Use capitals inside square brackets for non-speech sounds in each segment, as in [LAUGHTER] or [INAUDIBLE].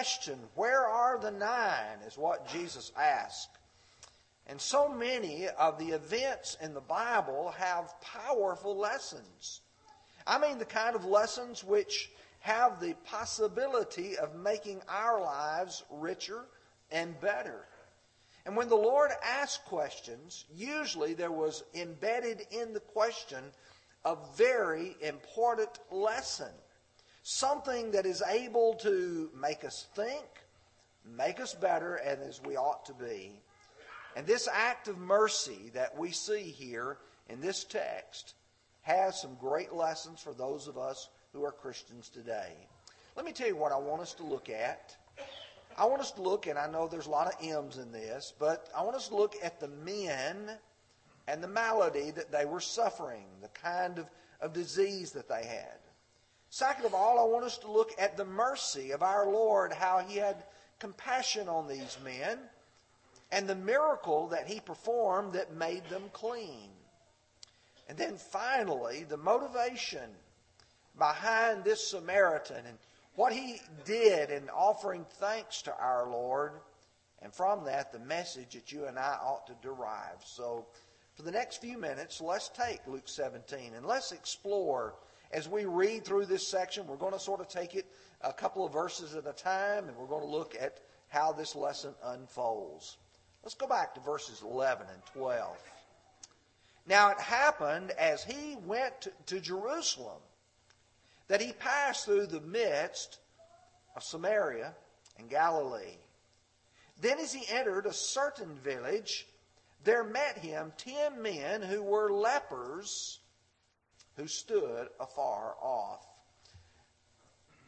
question, Where are the nine? is what Jesus asked. And so many of the events in the Bible have powerful lessons. I mean, the kind of lessons which have the possibility of making our lives richer and better. And when the Lord asked questions, usually there was embedded in the question a very important lesson. Something that is able to make us think, make us better, and as we ought to be. And this act of mercy that we see here in this text has some great lessons for those of us who are Christians today. Let me tell you what I want us to look at. I want us to look, and I know there's a lot of M's in this, but I want us to look at the men and the malady that they were suffering, the kind of, of disease that they had. Second of all, I want us to look at the mercy of our Lord, how He had compassion on these men, and the miracle that He performed that made them clean. And then finally, the motivation behind this Samaritan and what he did in offering thanks to our Lord, and from that, the message that you and I ought to derive. So, for the next few minutes, let's take Luke 17 and let's explore as we read through this section. We're going to sort of take it a couple of verses at a time, and we're going to look at how this lesson unfolds. Let's go back to verses 11 and 12. Now, it happened as he went to, Jerusalem that he passed through the midst of Samaria and Galilee. Then, as he entered a certain village, there met him ten men who were lepers who stood afar off.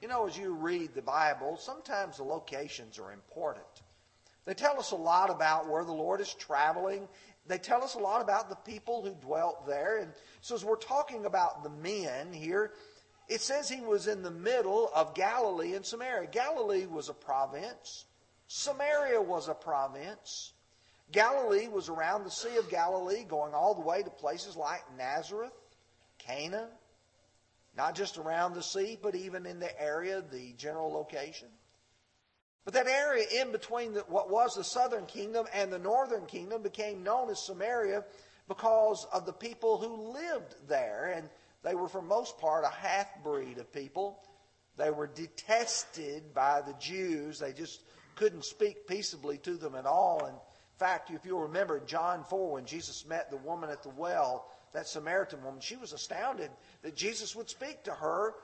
You know, as you read the Bible, sometimes the locations are important. They tell us a lot about where the Lord is traveling. They tell us a lot about the people who dwelt there. And so, as we're talking about the men here, it says he was in the middle of Galilee and Samaria. Galilee was a province, Samaria was a province. Galilee was around the Sea of Galilee, going all the way to places like Nazareth, Cana, not just around the sea, but even in the area, the general location. But that area in between the, what was the southern kingdom and the northern kingdom became known as Samaria because of the people who lived there. And they were, for most part, a half breed of people. They were detested by the Jews. They just couldn't speak peaceably to them at all. In fact, if you'll remember John 4, when Jesus met the woman at the well, that Samaritan woman, she was astounded that Jesus would speak to her,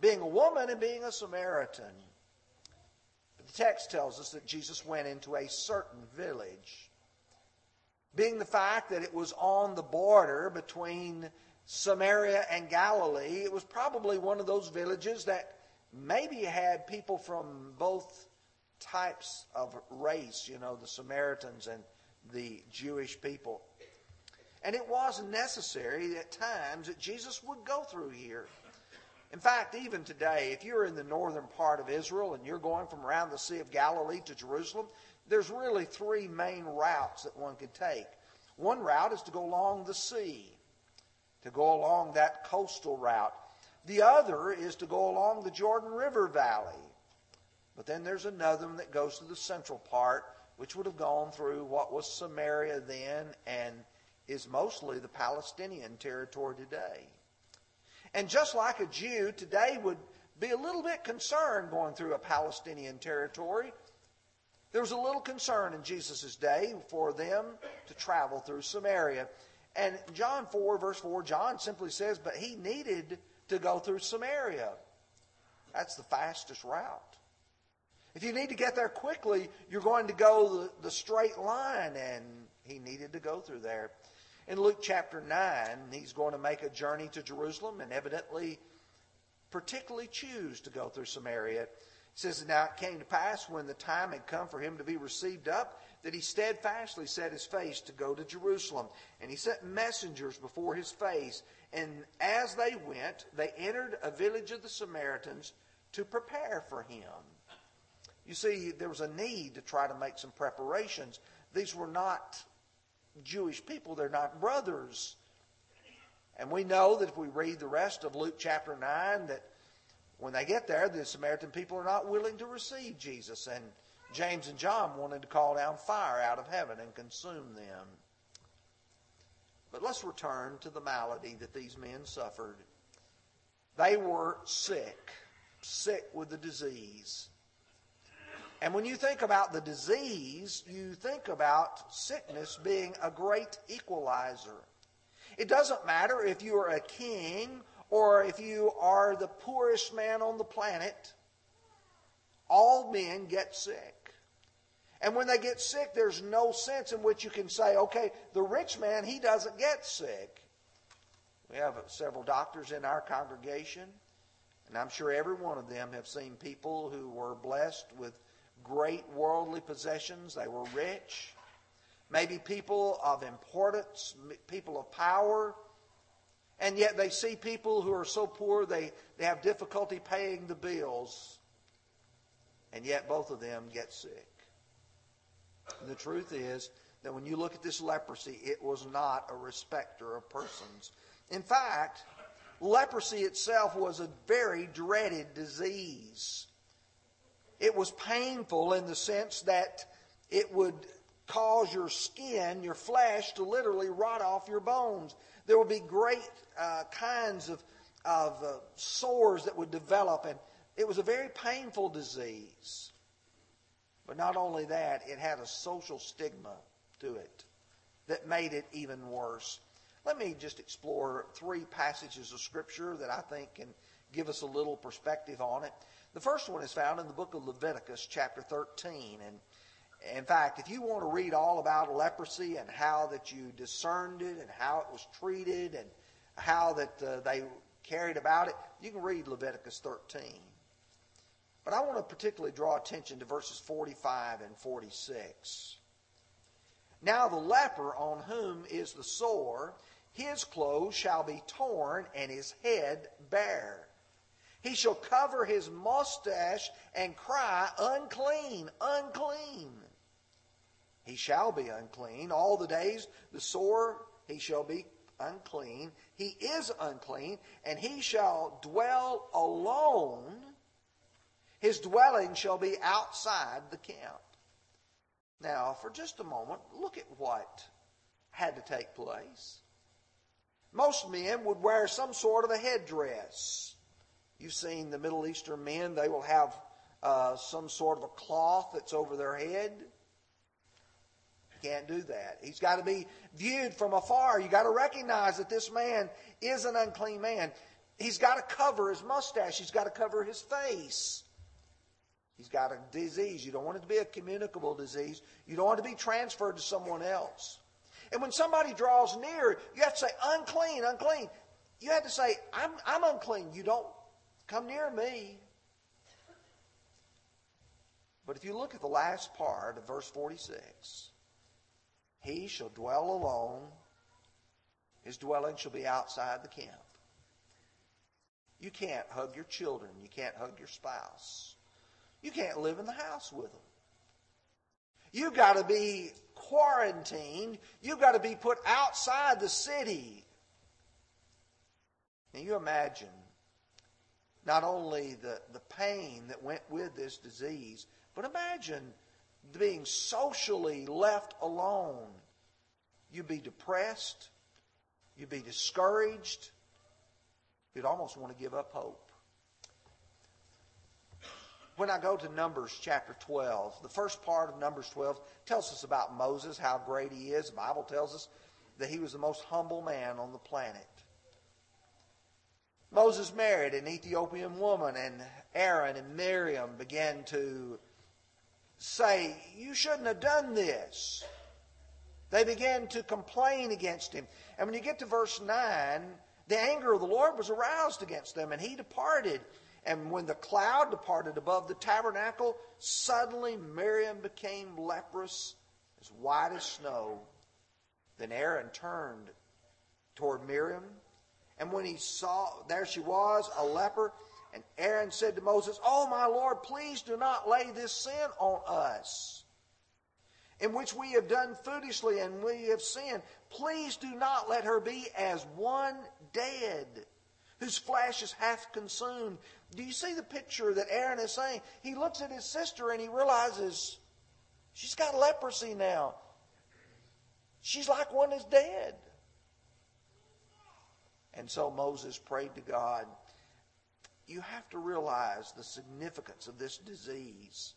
being a woman and being a Samaritan. But the text tells us that Jesus went into a certain village. Being the fact that it was on the border between Samaria and Galilee, it was probably one of those villages that maybe had people from both types of race, you know, the Samaritans and the Jewish people. And it was necessary at times that Jesus would go through here. In fact, even today, if you're in the northern part of Israel and you're going from around the Sea of Galilee to Jerusalem, there's really three main routes that one could take. One route is to go along the sea to go along that coastal route. The other is to go along the Jordan River Valley. But then there's another one that goes to the central part, which would have gone through what was Samaria then and is mostly the Palestinian territory today. And just like a Jew today would be a little bit concerned going through a Palestinian territory, there was a little concern in Jesus' day for them to travel through Samaria. And John 4, verse 4, John simply says, but he needed to go through Samaria. That's the fastest route. If you need to get there quickly, you're going to go the, the straight line, and he needed to go through there. In Luke chapter 9, he's going to make a journey to Jerusalem and evidently particularly choose to go through Samaria. It says, Now it came to pass when the time had come for him to be received up that he steadfastly set his face to go to Jerusalem. And he sent messengers before his face. And as they went, they entered a village of the Samaritans to prepare for him. You see, there was a need to try to make some preparations. These were not Jewish people, they're not brothers. And we know that if we read the rest of Luke chapter 9, that when they get there, the Samaritan people are not willing to receive Jesus, and James and John wanted to call down fire out of heaven and consume them. But let's return to the malady that these men suffered. They were sick, sick with the disease. And when you think about the disease, you think about sickness being a great equalizer. It doesn't matter if you are a king or if you are the poorest man on the planet, all men get sick. And when they get sick, there's no sense in which you can say, okay, the rich man, he doesn't get sick. We have several doctors in our congregation, and I'm sure every one of them have seen people who were blessed with great worldly possessions. They were rich. Maybe people of importance, people of power. And yet they see people who are so poor they, they have difficulty paying the bills. And yet both of them get sick. And the truth is that when you look at this leprosy, it was not a respecter of persons. In fact, leprosy itself was a very dreaded disease. It was painful in the sense that it would cause your skin, your flesh, to literally rot off your bones. There would be great uh, kinds of, of uh, sores that would develop, and it was a very painful disease. But not only that, it had a social stigma to it that made it even worse. Let me just explore three passages of Scripture that I think can give us a little perspective on it. The first one is found in the book of Leviticus, chapter 13. And in fact, if you want to read all about leprosy and how that you discerned it and how it was treated and how that uh, they carried about it, you can read Leviticus 13. But I want to particularly draw attention to verses 45 and 46. Now the leper on whom is the sore, his clothes shall be torn and his head bare. He shall cover his mustache and cry, Unclean, unclean. He shall be unclean all the days. The sore, he shall be unclean. He is unclean, and he shall dwell alone his dwelling shall be outside the camp. Now, for just a moment, look at what had to take place. Most men would wear some sort of a headdress. You've seen the Middle Eastern men, they will have uh, some sort of a cloth that's over their head. You can't do that. He's got to be viewed from afar. You got to recognize that this man is an unclean man. He's got to cover his mustache. He's got to cover his face. He's got a disease. You don't want it to be a communicable disease. You don't want it to be transferred to someone else. And when somebody draws near, you have to say, unclean, unclean. You have to say, I'm, I'm unclean. You don't come near me. But if you look at the last part of verse 46, he shall dwell alone, his dwelling shall be outside the camp. You can't hug your children, you can't hug your spouse. You can't live in the house with them. You've got to be quarantined. You've got to be put outside the city. Can you imagine not only the, the pain that went with this disease, but imagine being socially left alone. You'd be depressed. You'd be discouraged. You'd almost want to give up hope when I go to Numbers chapter 12, the first part of Numbers 12 tells us about Moses, how great he is. The Bible tells us that he was the most humble man on the planet. Moses married an Ethiopian woman, and Aaron and Miriam began to say, You shouldn't have done this. They began to complain against him. And when you get to verse 9, the anger of the Lord was aroused against them, and he departed and when the cloud departed above the tabernacle, suddenly Miriam became leprous, as white as snow. Then Aaron turned toward Miriam, and when he saw, there she was, a leper, and Aaron said to Moses, Oh, my Lord, please do not lay this sin on us, in which we have done foolishly and we have sinned. Please do not let her be as one dead, whose flesh is half consumed Do you see the picture that Aaron is saying? He looks at his sister and he realizes she's got leprosy now. She's like one that's dead. And so Moses prayed to God. You have to realize the significance of this disease.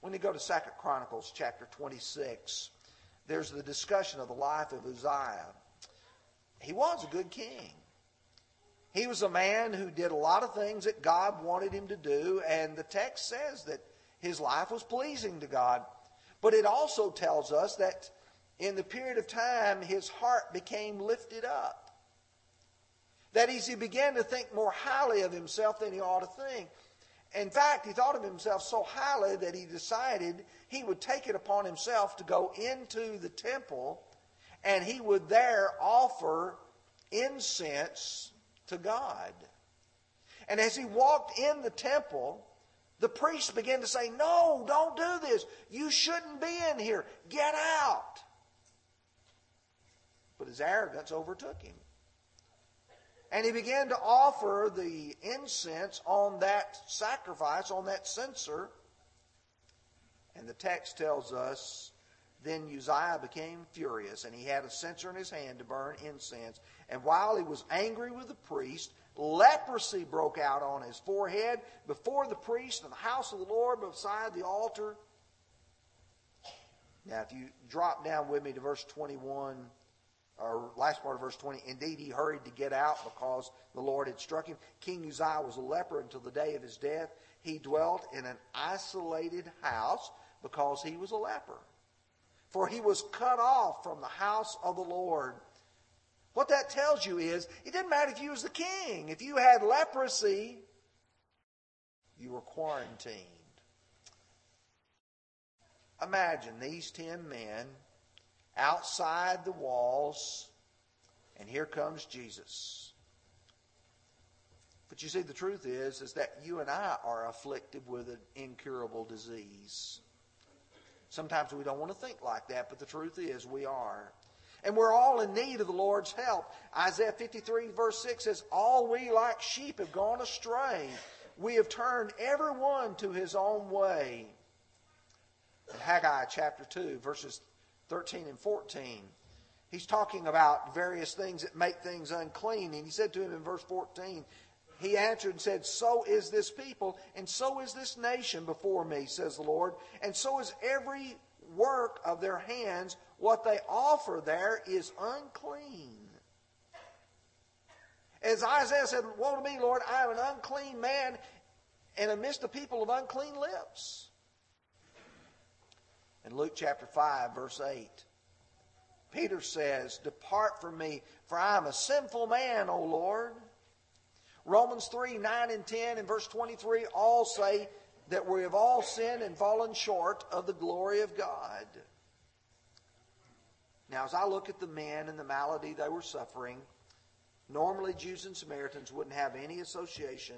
When you go to Second Chronicles chapter 26, there's the discussion of the life of Uzziah. He was a good king. He was a man who did a lot of things that God wanted him to do, and the text says that his life was pleasing to God. But it also tells us that in the period of time, his heart became lifted up. That is, he began to think more highly of himself than he ought to think. In fact, he thought of himself so highly that he decided he would take it upon himself to go into the temple and he would there offer incense to God. And as he walked in the temple, the priests began to say, No, don't do this. You shouldn't be in here. Get out. But his arrogance overtook him. And he began to offer the incense on that sacrifice, on that censer. And the text tells us then Uzziah became furious, and he had a censer in his hand to burn incense. And while he was angry with the priest, leprosy broke out on his forehead before the priest in the house of the Lord beside the altar. Now, if you drop down with me to verse 21, or last part of verse 20, indeed he hurried to get out because the Lord had struck him. King Uzziah was a leper until the day of his death. He dwelt in an isolated house because he was a leper. For he was cut off from the house of the Lord. What that tells you is it didn't matter if you was the king. If you had leprosy, you were quarantined. Imagine these ten men outside the walls, and here comes Jesus. But you see, the truth is, is that you and I are afflicted with an incurable disease. Sometimes we don't want to think like that, but the truth is we are. And we're all in need of the Lord's help. Isaiah 53, verse 6 says, All we like sheep have gone astray. We have turned everyone to his own way. In Haggai chapter 2, verses 13 and 14. He's talking about various things that make things unclean. And he said to him in verse 14, he answered and said, So is this people, and so is this nation before me, says the Lord, and so is every work of their hands. What they offer there is unclean. As Isaiah said, Woe to me, Lord, I am an unclean man, and amidst the people of unclean lips in Luke chapter 5, verse 8. Peter says, Depart from me, for I am a sinful man, O Lord. Romans 3, 9 and 10 and verse 23 all say that we have all sinned and fallen short of the glory of God. Now, as I look at the men and the malady they were suffering, normally Jews and Samaritans wouldn't have any association.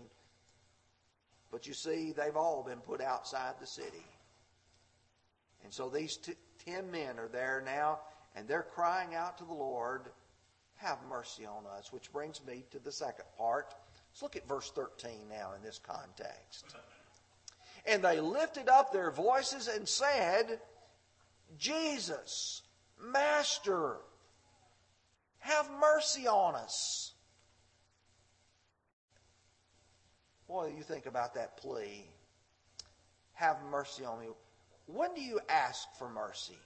But you see, they've all been put outside the city. And so these t- ten men are there now, and they're crying out to the Lord, Have mercy on us. Which brings me to the second part. Let's look at verse 13 now in this context. [LAUGHS] And they lifted up their voices and said, Jesus, Master, have mercy on us. Boy, you think about that plea. Have mercy on me. When do you ask for mercy?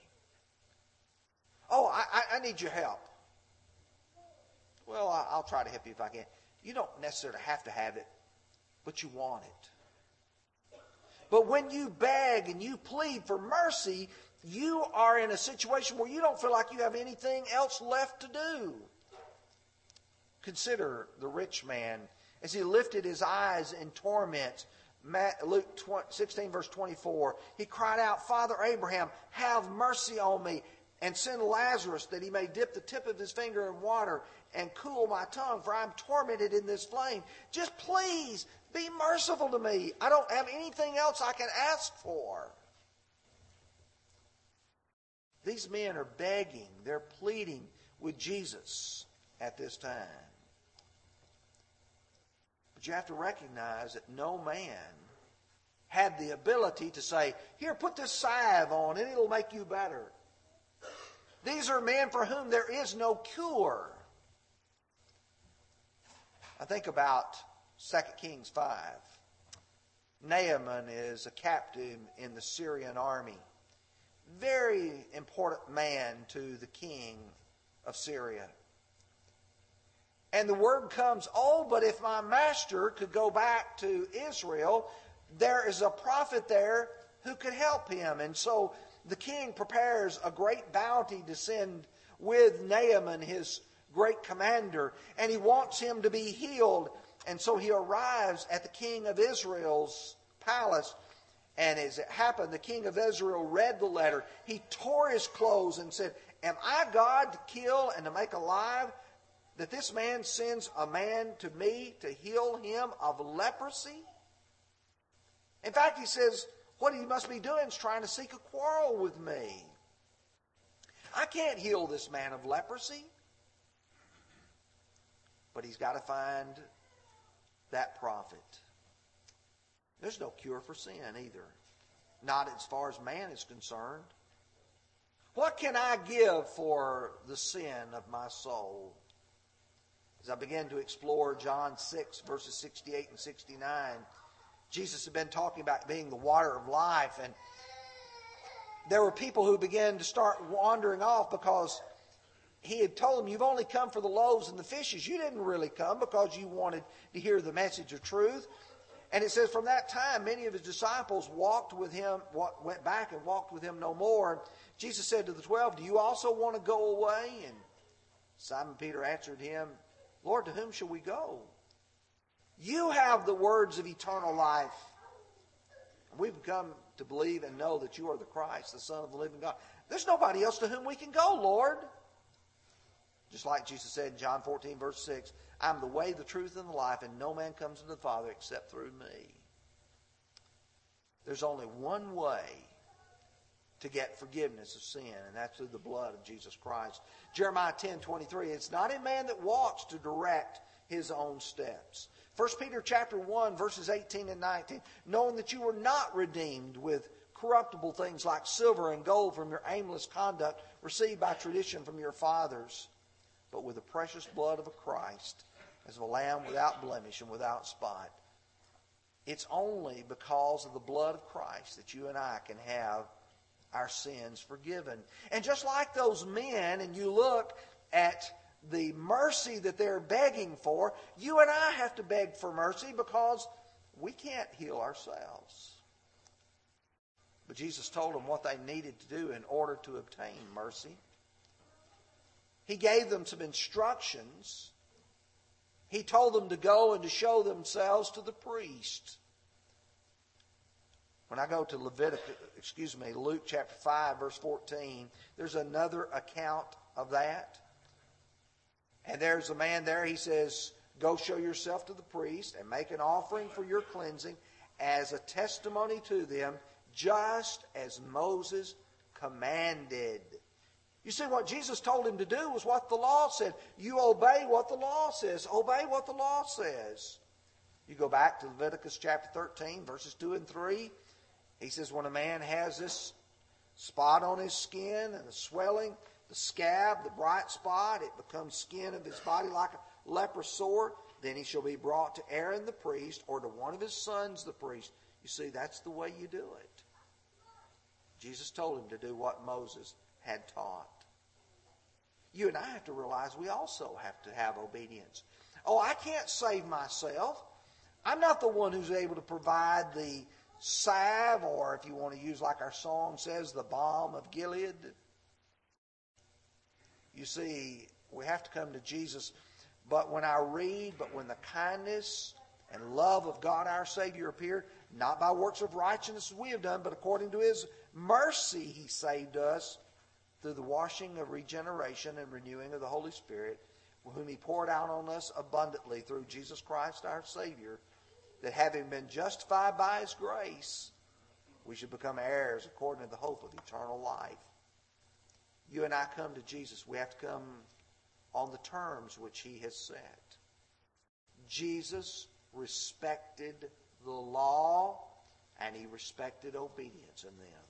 Oh, I, I need your help. Well, I'll try to help you if I can. You don't necessarily have to have it, but you want it. But when you beg and you plead for mercy, you are in a situation where you don't feel like you have anything else left to do. Consider the rich man as he lifted his eyes in torment Luke 16, verse 24, he cried out, Father Abraham, have mercy on me and send Lazarus that he may dip the tip of his finger in water and cool my tongue, for I'm tormented in this flame. Just please be merciful to me. I don't have anything else I can ask for. These men are begging, they're pleading with Jesus at this time But you have to recognize that no man had the ability to say, Here, put this salve on and it'll make you better. These are men for whom there is no cure. I think about 2 Kings 5. Naaman is a captive in the Syrian army. Very important man to the king of Syria. And the word comes, oh, but if my master could go back to Israel, there is a prophet there who could help him. And so the king prepares a great bounty to send with Naaman, his great commander, and he wants him to be healed. And so he arrives at the king of Israel's palace. And as it happened, the king of Israel read the letter. He tore his clothes and said, Am I God to kill and to make alive? That this man sends a man to me to heal him of leprosy? In fact, he says, What he must be doing is trying to seek a quarrel with me. I can't heal this man of leprosy. But he's got to find that prophet. There's no cure for sin either, not as far as man is concerned. What can I give for the sin of my soul? As I began to explore John 6, verses 68 and 69, Jesus had been talking about being the water of life, and there were people who began to start wandering off because he had told them, You've only come for the loaves and the fishes. You didn't really come because you wanted to hear the message of truth. And it says, From that time, many of his disciples walked with him, went back and walked with him no more. Jesus said to the twelve, Do you also want to go away? And Simon Peter answered him, Lord, to whom shall we go? You have the words of eternal life. We've come to believe and know that you are the Christ, the Son of the living God. There's nobody else to whom we can go, Lord. Just like Jesus said in John 14, verse 6, I'm the way, the truth, and the life, and no man comes to the Father except through me. There's only one way to get forgiveness of sin, and that's through the blood of Jesus Christ. Jeremiah 10 23, it's not a man that walks to direct his own steps. 1 Peter chapter 1, verses 18 and 19, knowing that you were not redeemed with corruptible things like silver and gold from your aimless conduct received by tradition from your fathers, but with the precious blood of a Christ, as of a lamb without blemish and without spot. It's only because of the blood of Christ that you and I can have our sins forgiven. And just like those men, and you look at the mercy that they're begging for, you and I have to beg for mercy because we can't heal ourselves. But Jesus told them what they needed to do in order to obtain mercy. He gave them some instructions. He told them to go and to show themselves to the priest. When I go to Leviticus, excuse me, Luke chapter 5, verse 14, there's another account of that. And there's a man there, he says, Go show yourself to the priest and make an offering for your cleansing as a testimony to them, just as Moses commanded. You see, what Jesus told him to do was what the law said. You obey what the law says. Obey what the law says. You go back to Leviticus chapter 13, verses 2 and 3. He says, when a man has this spot on his skin and the swelling, the scab, the bright spot, it becomes skin of his body like a leprous sore, then he shall be brought to Aaron the priest or to one of his sons the priest. You see, that's the way you do it. Jesus told him to do what Moses had taught. You and I have to realize we also have to have obedience. Oh, I can't save myself. I'm not the one who's able to provide the salve, or if you want to use, like our song says, the balm of Gilead. You see, we have to come to Jesus. But when I read, but when the kindness and love of God our Savior appeared, not by works of righteousness we have done, but according to His mercy He saved us through the washing of regeneration and renewing of the Holy Spirit, whom He poured out on us abundantly through Jesus Christ our Savior that having been justified by his grace, we should become heirs according to the hope of eternal life. You and I come to Jesus, we have to come on the terms which he has set. Jesus respected the law and he respected obedience in them.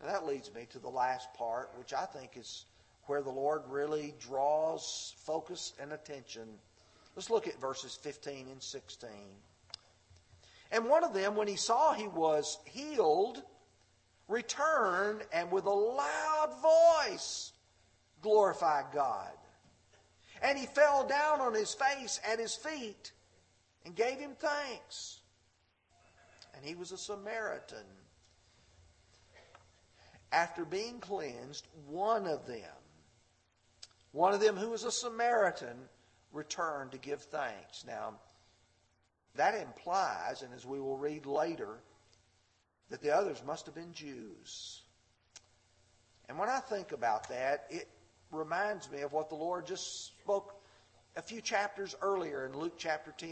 And that leads me to the last part, which I think is where the Lord really draws focus and attention. Let's look at verses 15 and 16. And one of them, when he saw he was healed, returned and with a loud voice glorified God. And he fell down on his face at his feet and gave him thanks. And he was a Samaritan. After being cleansed, one of them, one of them who was a Samaritan, returned to give thanks. Now, that implies, and as we will read later, that the others must have been Jews. And when I think about that, it reminds me of what the Lord just spoke a few chapters earlier in Luke chapter 10.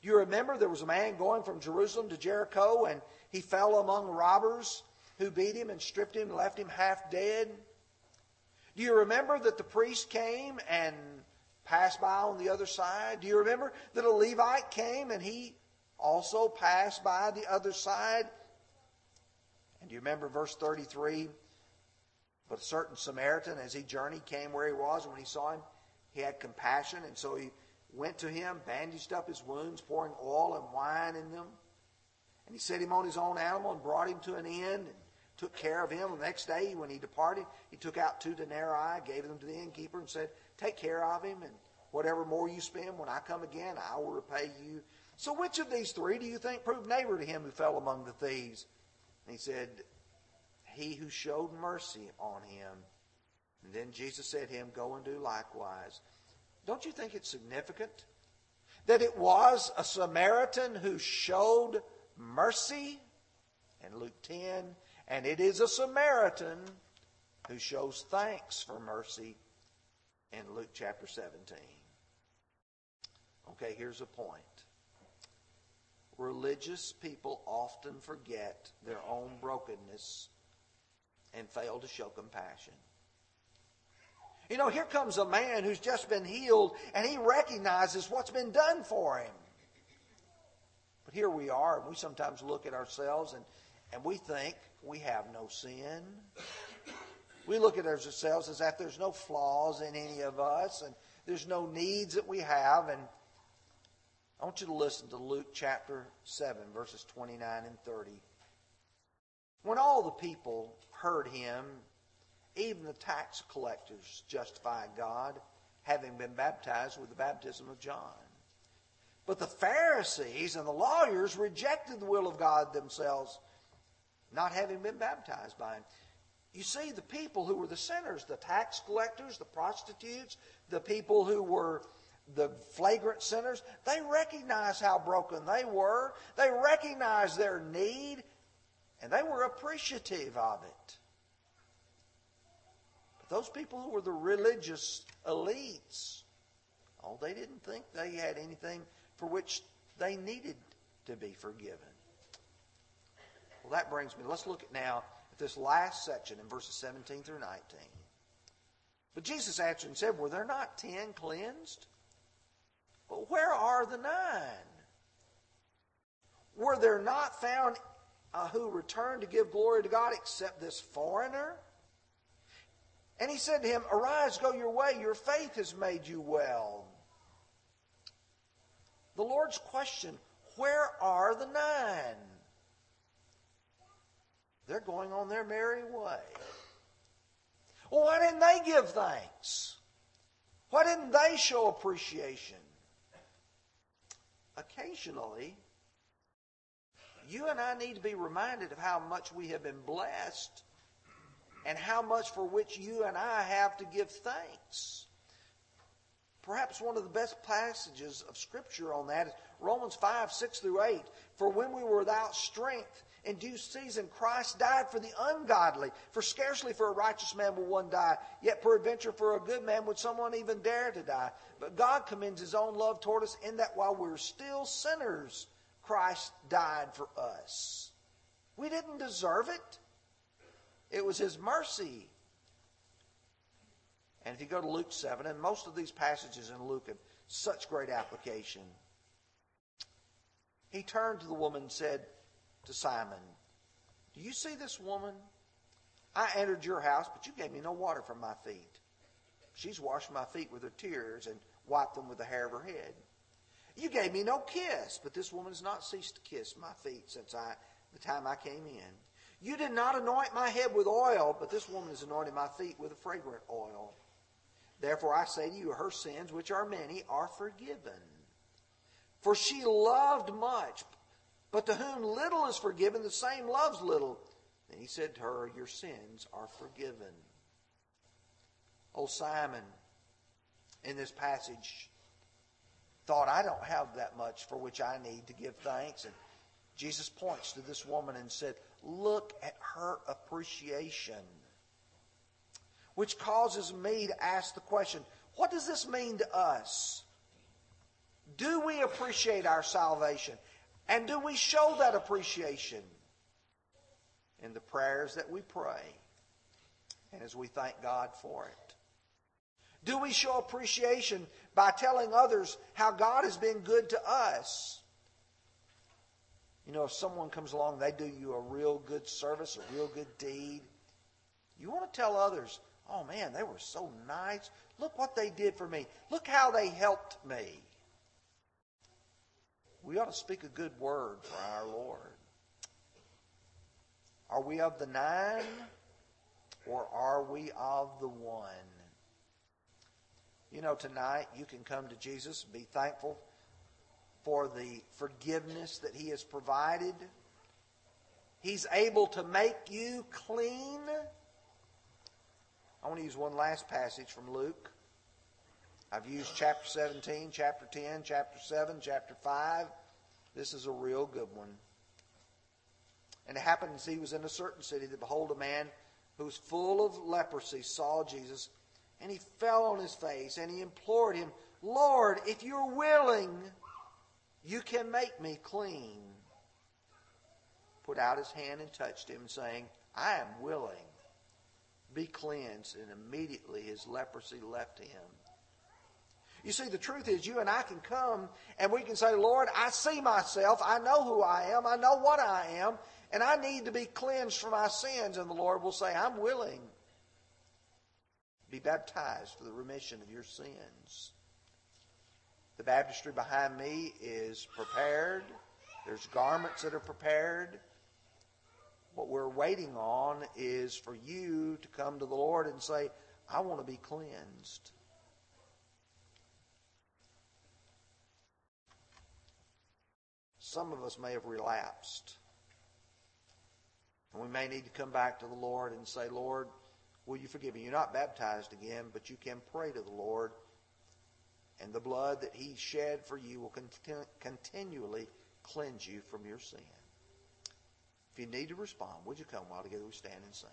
Do you remember there was a man going from Jerusalem to Jericho and he fell among robbers who beat him and stripped him and left him half dead? Do you remember that the priest came and passed by on the other side? Do you remember that a Levite came and he also passed by the other side? And do you remember verse 33? But a certain Samaritan, as he journeyed, came where he was, and when he saw him, he had compassion, and so he went to him, bandaged up his wounds, pouring oil and wine in them. And he set him on his own animal and brought him to an inn and took care of him. The next day, when he departed, he took out two denarii, gave them to the innkeeper, and said, Take care of him, and whatever more you spend, when I come again, I will repay you. So which of these three do you think proved neighbor to him who fell among the thieves? And he said, He who showed mercy on him. And then Jesus said to him, Go and do likewise. Don't you think it's significant that it was a Samaritan who showed mercy in Luke 10, and it is a Samaritan who shows thanks for mercy in Luke chapter 17. Okay, here's a point. Religious people often forget their own brokenness and fail to show compassion. You know, here comes a man who's just been healed and he recognizes what's been done for him. But here we are, and we sometimes look at ourselves and, and we think we have no sin. We look at ourselves as if there's no flaws in any of us and there's no needs that we have. And I want you to listen to Luke chapter 7, verses 29 and 30. When all the people heard him, even the tax collectors justified God, having been baptized with the baptism of John. But the Pharisees and the lawyers rejected the will of God themselves, not having been baptized by him. You see, the people who were the sinners, the tax collectors, the prostitutes, the people who were the flagrant sinners, they recognized how broken they were. They recognized their need, and they were appreciative of it. But those people who were the religious elites, oh, they didn't think they had anything for which they needed to be forgiven. Well, that brings me, let's look at now at this last section in verses 17 through 19. But Jesus answered and said, Were there not ten cleansed? But where are the nine? Were there not found uh, who returned to give glory to God except this foreigner? And he said to him, Arise, go your way, your faith has made you well. The Lord's question, where are the nine? They're going on their merry way. Well, why didn't they give thanks? Why didn't they show appreciation? Occasionally, you and I need to be reminded of how much we have been blessed and how much for which you and I have to give thanks. Perhaps one of the best passages of Scripture on that is Romans 5, 6 through 8. For when we were without strength, in due season Christ died for the ungodly. For scarcely for a righteous man will one die, yet peradventure for a good man would someone even dare to die. But God commends his own love toward us in that while we were still sinners, Christ died for us. We didn't deserve it. It was his mercy. And if you go to Luke 7, and most of these passages in Luke have such great application. He turned to the woman and said to Simon, Do you see this woman? I entered your house, but you gave me no water for my feet. She's washed my feet with her tears and wiped them with the hair of her head. You gave me no kiss, but this woman has not ceased to kiss my feet since I, the time I came in. You did not anoint my head with oil, but this woman has anointed my feet with a fragrant oil. Therefore I say to you, her sins, which are many, are forgiven. For she loved much, but to whom little is forgiven, the same loves little. And he said to her, Your sins are forgiven. Old Simon, in this passage, thought, I don't have that much for which I need to give thanks. And Jesus points to this woman and said, Look at her appreciation. Which causes me to ask the question what does this mean to us? Do we appreciate our salvation? And do we show that appreciation in the prayers that we pray and as we thank God for it? Do we show appreciation by telling others how God has been good to us? You know, if someone comes along, they do you a real good service, a real good deed, you want to tell others, oh man, they were so nice. Look what they did for me. Look how they helped me. We ought to speak a good word for our Lord. Are we of the nine or are we of the one? You know, tonight you can come to Jesus and be thankful for the forgiveness that He has provided. He's able to make you clean. I want to use one last passage from Luke. I've used chapter 17, chapter 10, chapter 7, chapter 5. This is a real good one. And it happened as he was in a certain city that behold, a man who was full of leprosy saw Jesus, and he fell on his face, and he implored him, Lord, if you're willing, you can make me clean. Put out his hand and touched him, saying, I am willing. Be cleansed. And immediately his leprosy left him. You see, the truth is, you and I can come and we can say, Lord, I see myself. I know who I am. I know what I am. And I need to be cleansed from my sins. And the Lord will say, I'm willing. Be baptized for the remission of your sins. The baptistry behind me is prepared. There's garments that are prepared. What we're waiting on is for you to come to the Lord and say, I want to be cleansed. Some of us may have relapsed. And we may need to come back to the Lord and say, Lord, will you forgive me? You're not baptized again, but you can pray to the Lord and the blood that he shed for you will continually cleanse you from your sin. If you need to respond, would you come while together we stand and sing?